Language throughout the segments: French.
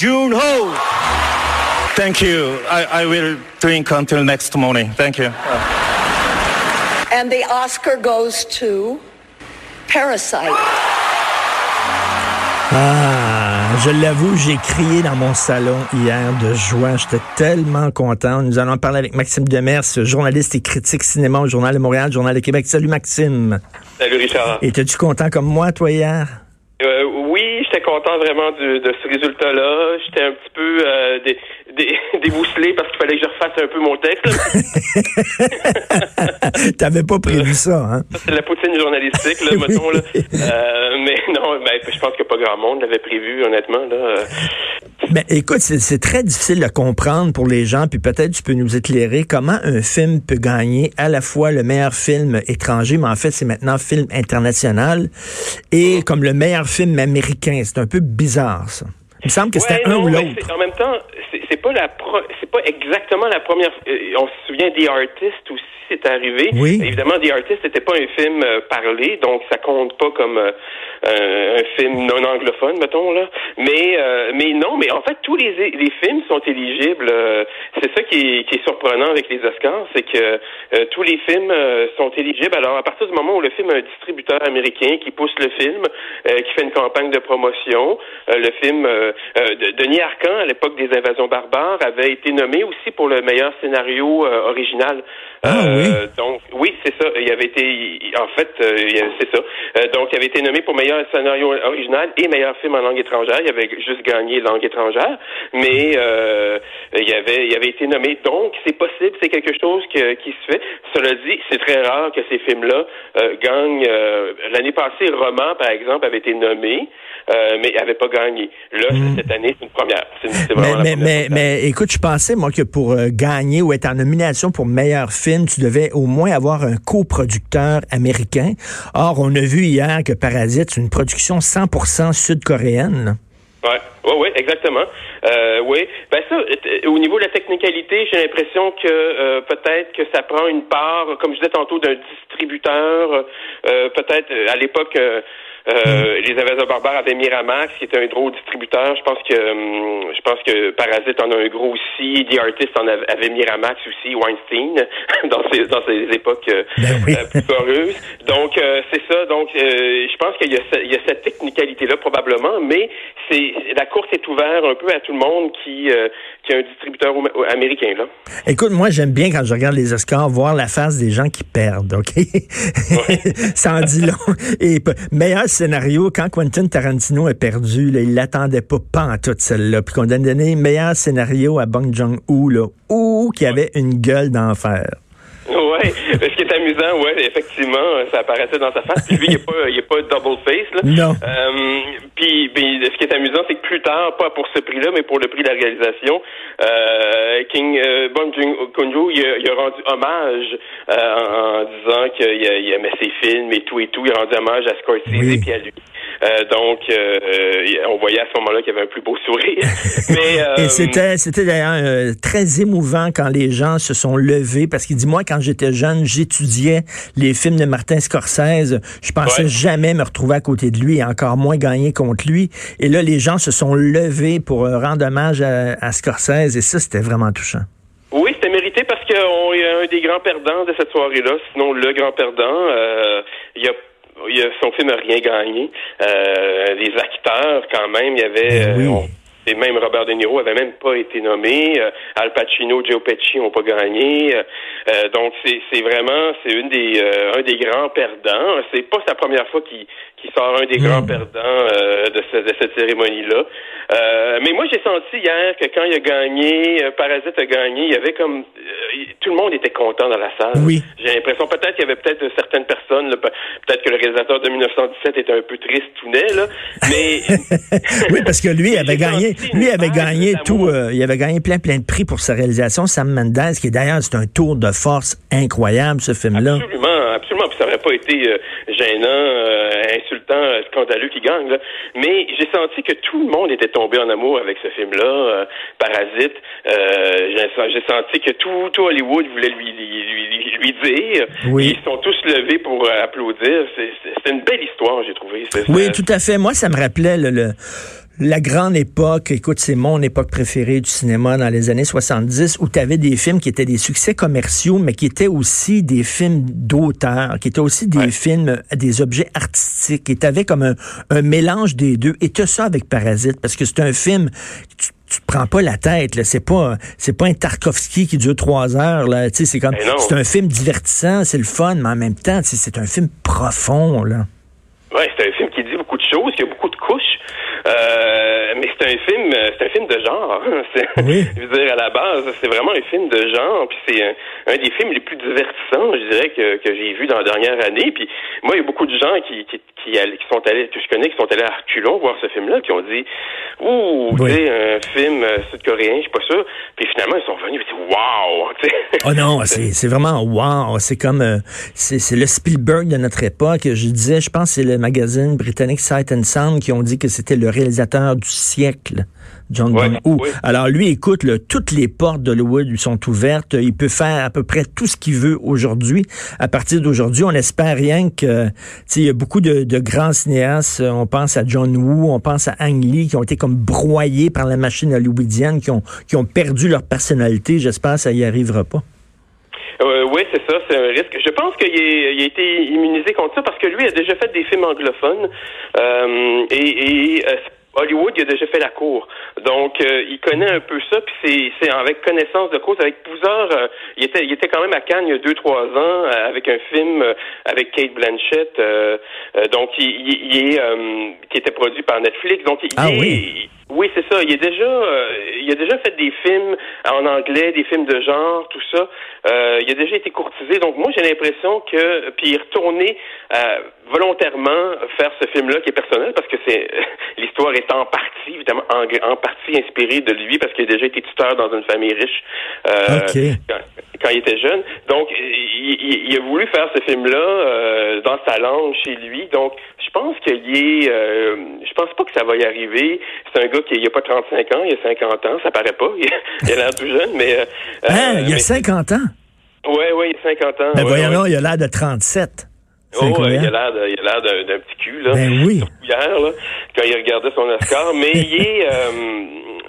Joon-ho. Thank you. I, I will drink until next morning. Thank you. And the Oscar goes to Parasite. Ah, je l'avoue, j'ai crié dans mon salon hier de joie. J'étais tellement content. Nous allons parler avec Maxime Demers, journaliste et critique cinéma au Journal de Montréal, Journal de Québec. Salut Maxime. Salut Richard. Et tu content comme moi, toi, hier? Euh, oui, j'étais content vraiment de, de ce résultat-là. J'étais un petit peu euh, dé, débousselé parce qu'il fallait que je refasse un peu mon texte. T'avais pas prévu ça, hein? Ça, c'est la poutine journalistique, là, mettons. Là. Euh, mais non, ben, je pense que pas grand monde l'avait prévu, honnêtement. Là. Mais écoute, c'est très difficile de comprendre pour les gens, puis peut-être tu peux nous éclairer comment un film peut gagner à la fois le meilleur film étranger, mais en fait c'est maintenant film international, et comme le meilleur film américain. C'est un peu bizarre ça. Il me semble que c'était ouais, un non, ou l'autre. En même temps, c'est pas la c'est pas exactement la première. euh, on se souvient des artistes aussi, c'est arrivé. Oui. Évidemment, des artistes n'était pas un film euh, parlé, donc ça compte pas comme euh, euh, un film non anglophone, mettons là. Mais euh, mais non, mais en fait tous les les films sont éligibles. euh, c'est ça qui est, qui est surprenant avec les Oscars, c'est que euh, tous les films euh, sont éligibles. Alors à partir du moment où le film a un distributeur américain qui pousse le film, euh, qui fait une campagne de promotion, euh, le film de Denis Arcand à l'époque des invasions barbares avait été nommé aussi pour le meilleur scénario euh, original. Ah, oui. Donc oui, c'est ça. Il avait été, il- en fait, euh, c'est ça. Euh, donc il avait été nommé pour meilleur scénario original et meilleur film en langue étrangère. Il avait juste gagné langue étrangère, mais euh, il avait, il avait été nommé. Donc c'est possible, c'est quelque chose que- qui se fait. Cela dit, c'est très rare que ces films-là euh, gagnent. euh, L'année passée, Roman, par exemple, avait été nommé, euh, mais avait pas gagné. Là, cette année, c'est une première. C'est Mais, mais, mais, mais écoute, je pensais, moi, que pour euh, gagner ou être en nomination pour meilleur film, tu devais au moins avoir un coproducteur américain. Or, on a vu hier que Parasite, c'est une production 100% sud-coréenne. Ouais, ouais, ouais, exactement. Euh, oui, ben ça, euh, au niveau de la technicalité, j'ai l'impression que euh, peut-être que ça prend une part, comme je disais tantôt, d'un distributeur. euh, peut-être euh, à l'époque. Euh, les Avengers barbares avaient Miramax, qui était un gros distributeur. Je pense que hum, je pense que Parasite en a un gros aussi. The Artist en avait, avait Miramax aussi, Weinstein, dans ces dans ces époques euh, Ben oui. euh, plus glorieuses. Donc euh, c'est ça. Donc euh, je pense qu'il y a, y cette technicalité là probablement, mais c'est la course est ouverte un peu à tout le monde qui qui a un distributeur américain là. Écoute, moi, j'aime bien quand je regarde les Oscars voir la face des gens qui perdent, OK? Ça en dit long. Et meilleur scénario, quand Quentin Tarantino est perdu, là, il l'attendait pas, pas en toute celle-là. Puis qu'on a donné meilleur scénario à Bong Joon-ho, là, ou qui avait une gueule d'enfer. Ouais, ce qui est amusant, ouais, effectivement, ça apparaissait dans sa face. Puis lui, il est pas, il est pas double face là. Non. Euh, puis, puis, ce qui est amusant, c'est que plus tard, pas pour ce prix-là, mais pour le prix de la réalisation, euh, King euh, Bong Joon-ho, il, a- il a rendu hommage euh, en, en disant qu'il il aimait ses films et tout et tout. Il a rendu hommage à Scorsese Oui. et à lui. Euh, donc, euh, on voyait à ce moment-là qu'il y avait un plus beau sourire. mais euh, Et c'était, c'était d'ailleurs euh, très émouvant quand les gens se sont levés parce qu'il dit moi quand j'étais jeune j'étudiais les films de Martin Scorsese, je pensais Ouais. jamais me retrouver à côté de lui et encore moins gagner contre lui. Et là les gens se sont levés pour rendre hommage à, à Scorsese et ça c'était vraiment touchant. Oui, c'était mérité parce qu'on est un des grands perdants de cette soirée-là, sinon le grand perdant. Il y a, son film n'a rien gagné. Euh, les acteurs, quand même, il y avait. Ben oui. euh, on- Et même Robert De Niro avait même pas été nommé. Euh, Al Pacino, Joe Pesci n'ont pas gagné. Euh, donc c'est vraiment c'est une des un des grands perdants. C'est pas sa première fois qu'il qui sort un des grands perdants de, de, cette cérémonie là. mais moi j'ai senti hier que quand il a gagné, Parasite a gagné, il y avait comme tout le monde était content dans la salle. Oui. J'ai l'impression peut-être qu'il y avait peut-être certaines personnes, peut-être que le réalisateur de 1917 était un peu triste tout net, là, mais oui parce que lui avait gagné, lui avait gagné tout, euh, il avait gagné plein plein de prix pour sa réalisation. Sam Mendes, qui d'ailleurs c'est un tour de force incroyable ce film-là. Absolument, absolument. Puis ça n'aurait pas été euh, gênant, euh, insultant, scandaleux qui gagne. Là. Mais j'ai senti que tout le monde était tombé en amour avec ce film-là, Parasite. j'ai senti que tout, tout Hollywood voulait lui, lui, lui, dire. Oui. Ils sont tous levés pour applaudir. C'est une belle histoire, j'ai trouvé. Oui, tout à fait. Moi, ça me rappelait le la grande époque, écoute, c'est mon époque préférée du cinéma dans les années 70, où tu avais des films qui étaient des succès commerciaux, mais qui étaient aussi des films d'auteur, qui étaient aussi des films, des objets artistiques, et tu avais comme un, mélange des deux. Et tu ça avec Parasite, parce que c'est un film... Tu, tu te prends pas la tête là. C'est pas c'est pas un Tarkovsky qui dure trois heures là. Tu sais c'est comme c'est un film divertissant c'est le fun mais en même temps c'est un film profond là. Ouais c'est un film qui dit beaucoup de choses qui a beaucoup de euh, mais c'est un film, c'est un film de genre. Oui. je veux dire, à la base, c'est vraiment un film de genre. Puis c'est un, des films les plus divertissants, je dirais, que, que j'ai vu dans la dernière année. Puis moi, il y a beaucoup de gens qui, qui, qui, qui sont allés, que je connais, qui sont allés à Arculon voir ce film-là, qui ont dit, ouh, tu sais, un film euh, sud-coréen, je suis pas sûr. Puis finalement, ils sont venus, ils dit, wow. Oh non, c'est vraiment wow. C'est comme, euh, c'est le Spielberg de notre époque. Je disais, je pense, c'est le magazine britannique Sight and Sound qui ont dit que c'était le réalisateur du siècle. John ouais, Alors lui, écoute, toutes les portes d'Hollywood lui sont ouvertes. Il peut faire à peu près tout ce qu'il veut aujourd'hui. À partir d'aujourd'hui, on espère rien que, il y a beaucoup de, grands cinéastes. On pense à John Woo, on pense à Ang Lee, qui ont été comme broyés par la machine hollywoodienne, qui ont, qui ont perdu leur personnalité. J'espère que ça y arrivera pas. Euh, oui, c'est ça, c'est un risque. Je pense qu'il a, été immunisé contre ça parce que lui a déjà fait des films anglophones euh, et, et euh, Hollywood, il a déjà fait la cour. Donc, euh, il connaît un peu ça, puis c'est avec connaissance de cause, avec plusieurs... Euh, il, était, il était quand même à Cannes il y a deux, trois ans, euh, avec un film avec Kate Blanchett, donc il, il, est, qui était produit par Netflix. Donc, il, ah, oui. Oui, c'est ça. Il a déjà, il a déjà fait des films en anglais, des films de genre, tout ça. il a déjà été courtisé. Donc moi, j'ai l'impression que, puis il est retourné volontairement faire ce film-là qui est personnel parce que c'est l'histoire est en partie, évidemment, en, partie inspirée de lui parce qu'il a déjà été tuteur dans une famille riche euh, quand, il était jeune. Donc, il, a voulu faire ce film-là euh, dans sa langue chez lui. Donc, je pense qu'il est, euh, je pense pas que ça va y arriver. C'est un gars qui a pas 35 ans, il a 50 ans, ça paraît pas. Il, a l'air tout jeune, mais. hein, il a 50 ans? Oui, oui, il a 50 ans. Mais voyons, il a l'air de 37. Oh, il a l'air d'un petit cul, là. Ben oui. Hier, là, quand il regardait son Oscar. mais il est, euh,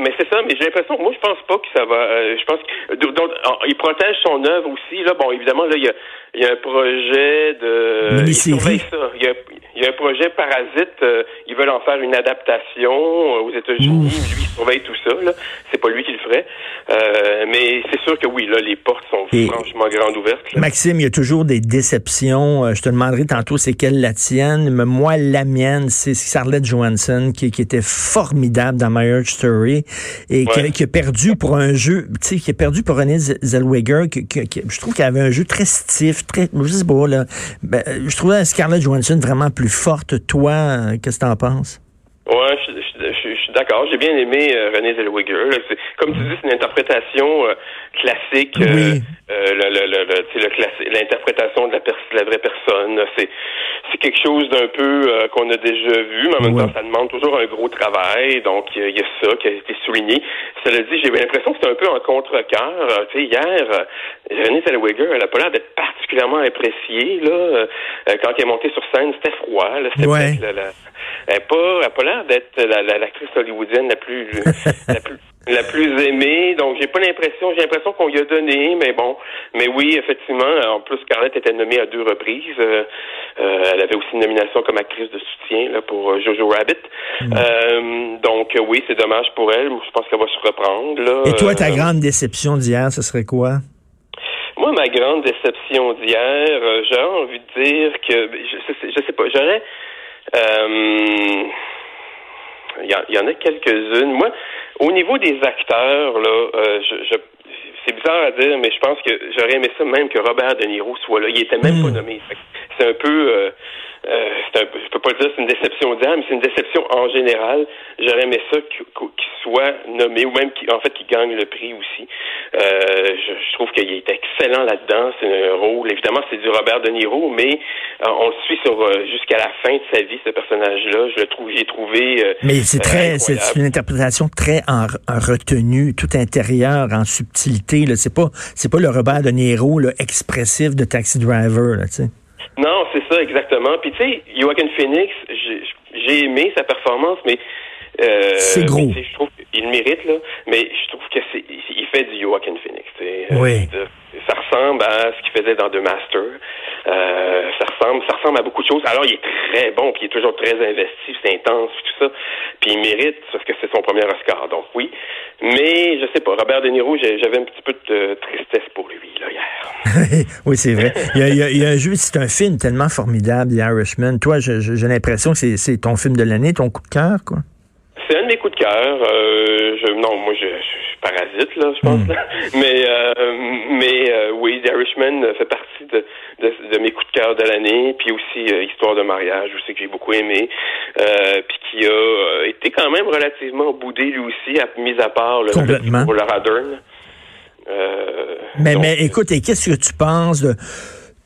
mais c'est ça, mais j'ai l'impression, moi, je pense pas que ça va, euh, je pense que, donc, il protège son œuvre aussi, là. Bon, évidemment, là, il y a, il y a un projet de, il surveille ça. Il y a, il y a un projet Parasite, euh, ils veulent en faire une adaptation aux États-Unis. Lui, il surveille tout ça, là. C'est pas lui qui le ferait. mais c'est sûr que oui, là, les portes sont franchement grandes ouvertes. Maxime, il y a toujours des déceptions. je te demande tantôt c'est quelle la tienne, mais moi, la mienne, c'est Scarlett Johansson qui, qui, était formidable dans Marriage Story et qui, a perdu pour un jeu, tu sais, qui a perdu pour René Zellweger, qui, je trouve qu'elle avait un jeu très stiff, très, je sais pas, là. Ben, je trouvais Scarlett Johansson vraiment plus forte. Toi, euh, qu'est-ce que t'en penses? Ouais, je, je, suis d'accord. J'ai bien aimé euh, René Zellweger. Comme tu dis, c'est une interprétation euh, classique. Oui. Euh, le, l'interprétation de la, la vraie personne. C'est, c'est quelque chose d'un peu euh, qu'on a déjà vu, mais en même temps, ça demande toujours un gros travail. Donc, il y, a ça qui a été souligné. Cela dit, j'ai l'impression que c'est un peu en contre-cœur. Tu sais, hier, euh, Renée Zellweger, elle a pas l'air d'être particulièrement appréciée. Là, quand elle est montée sur scène, c'était froid. Là, c'était ouais. la, elle n'a pas, pas l'air d'être l'actrice hollywoodienne la plus, la plus la plus aimée. Donc, j'ai pas l'impression, j'ai l'impression qu'on lui a donné, mais bon. Mais oui, effectivement. En plus, Scarlett était nommée à deux reprises. Euh, euh, elle avait aussi une nomination comme actrice de soutien là, pour euh, Jojo Rabbit. Mm. donc, oui, c'est dommage pour elle. Je pense qu'elle va se reprendre. Là. Et toi, ta grande déception d'hier, ce serait quoi? Moi, ma grande déception d'hier, j'ai envie de dire que je, je sais pas, j'aurais il y, en a quelques-unes. Moi, au niveau des acteurs, là, euh, je, c'est bizarre à dire, mais je pense que j'aurais aimé ça même que Robert De Niro soit là. Il était même pas hmm. nommé. C'est un peu, euh, euh, un, je peux pas dire c'est une déception d'âme, c'est une déception en général. J'aurais aimé ça qu'il soit nommé ou même qu'il, en fait qu'il gagne le prix aussi. Euh, je, trouve qu'il est excellent là-dedans. C'est un rôle, évidemment, c'est du Robert De Niro, mais euh, on le suit sur jusqu'à la fin de sa vie ce personnage-là. Je le trouve, j'ai trouvé. mais c'est très, c'est une interprétation très en, retenue, tout intérieur, en subtilité. Là, c'est pas, c'est pas le Robert De Niro là, expressif de Taxi Driver, là, tu sais. Non, c'est ça, exactement. Puis tu sais, Joaquin Phoenix, j'ai aimé sa performance, mais euh, c'est gros. Je trouve qu'il mérite là, mais je trouve que c'est il fait du Joaquin Phoenix. Oui. Euh, ça ressemble à ce qu'il faisait dans The Master. Euh, ça ressemble, ça ressemble à beaucoup de choses. Alors, il est très bon, puis il est toujours très investi, c'est intense, tout ça. Puis il mérite, parce que c'est son premier Oscar. Donc oui. Mais je sais pas, Robert De Niro, j'avais un petit peu de tristesse pour lui là hier. oui, c'est vrai. Il y a, il y a, un jeu, c'est un film tellement formidable, The Irishman. Toi, j'ai l'impression que c'est ton film de l'année, ton coup de cœur, quoi. C'est un de mes coups de cœur. Euh, je, non, moi, je, je, parasite, là, je pense. Hmm. Mais, euh, mais euh, oui, The Irishman fait partie de, de, mes coups de cœur de l'année. Puis aussi euh, Histoire de mariage, je sais que j'ai beaucoup aimé. puis qui a été quand même relativement boudé, lui aussi, à, mis à part le, Complètement. pour Laura Dern. mais, mais écoute, et qu'est-ce que tu penses de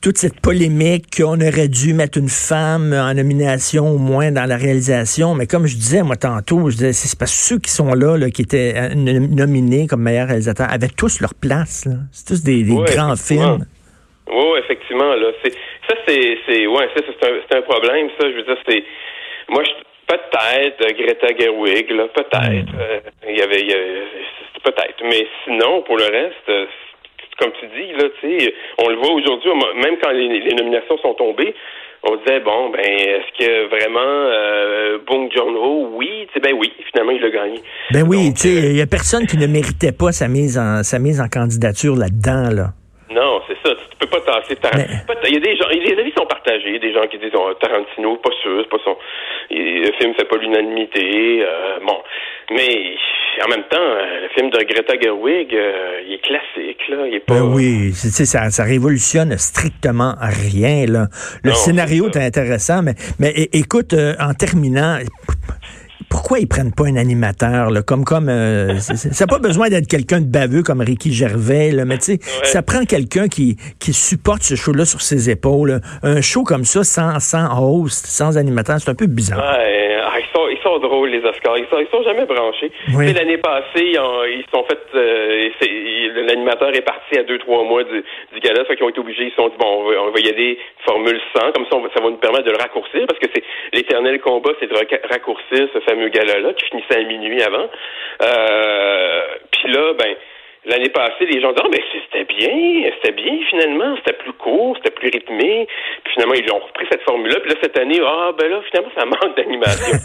toute cette polémique qu'on aurait dû mettre une femme en nomination au moins dans la réalisation. Mais comme je disais, moi, tantôt, je disais, c'est parce que ceux qui sont là, là qui étaient euh, nominés comme meilleurs réalisateurs, avaient tous leur place. C'est tous des, grands films. Oui, effectivement. Là, ça, c'est, c'est, ouais, un, un problème. Ça, je veux dire, c'est, moi, je, peut-être euh, Greta Gerwig, là, peut-être. Mm. Euh, il y avait, peut-être. Mais sinon, pour le reste, comme tu dis, là, tu sais, on le voit aujourd'hui, même quand les, nominations sont tombées, on disait bon ben est-ce que vraiment euh, Bong Joon-ho oui tu sais ben oui finalement il a gagné. Ben oui tu sais il y a personne qui ne méritait pas sa mise en sa mise en candidature là-dedans là. Non c'est ça tu peux pas tasser Tarantino il y a des gens les avis sont partagés des gens qui disent oh, Tarantino pas sûr c'est pas son le film fait pas l'unanimité euh, bon. Mais en même temps, euh, le film de Greta Gerwig, euh, il est classique, là. Il est pas. Ben oui, ça, ça révolutionne strictement rien, là. Le scénario est intéressant, mais, mais écoute, euh, en terminant, pourquoi ils prennent pas un animateur là, comme comme ça n'a pas besoin d'être quelqu'un de baveux comme Ricky Gervais là, mais tu sais ça prend quelqu'un qui qui supporte ce show là sur ses épaules un show comme ça sans sans host sans animateur c'est un peu bizarre. Ouais, ah, ils sont ils sont drôles les Oscars. Ils sont ils sont jamais branchés. L'année passée ils, ont, ils sont fait euh, l'animateur est parti à deux trois mois du, du gala ceux qui ont été obligés ils se sont dit bon on va, on va y aller formule 100 comme ça ça va nous permettre de le raccourcir parce que c'est l'éternel combat c'est de raccourcir ce fameux gala-là qui finissait à minuit avant. Euh, puis là, ben, l'année passée, les gens disaient, oh, ben, c'était bien, c'était bien finalement, c'était plus court, c'était plus rythmé. Puis finalement, ils ont repris cette formule-là. Puis là, cette année, ah, ben là, finalement, ça manque d'animation.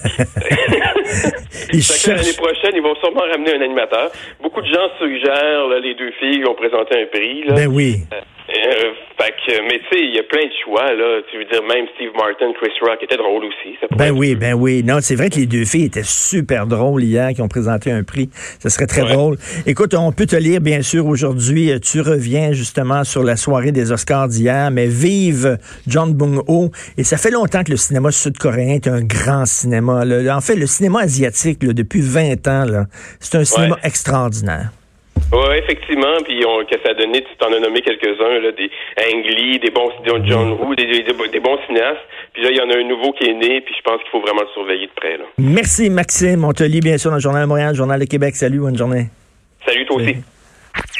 L'année prochaine, ils vont sûrement ramener un animateur. Beaucoup de gens suggèrent, là, les deux filles ont présenté un prix. Là. Ben oui. Euh, euh, fait que, mais tu sais, il y a plein de choix, là. Tu veux dire, même Steve Martin, Chris Rock était drôle aussi. ben oui, ben oui. Non, c'est vrai que les deux filles étaient super drôles hier, qui ont présenté un prix. Ce serait très drôle. Écoute, on peut te lire, bien sûr, aujourd'hui. Euh, tu reviens justement sur la soirée des Oscars d'hier, mais vive John Bung-ho. Et ça fait longtemps que le cinéma sud-coréen est un grand cinéma. En fait, le cinéma asiatique, depuis 20 ans, c'est un cinéma extraordinaire. Oui, effectivement. Puis on, que ça a donné, tu t'en as nommé quelques-uns, là, des Ang Lee, des bons John Woo, des, des, bons cinéastes. Puis là, il y en a un nouveau qui est né, puis je pense qu'il faut vraiment le surveiller de près. Là. Merci, Maxime. On te lit bien sûr dans le Journal de Montréal, le Journal de Québec. Salut, bonne journée. Salut, toi aussi.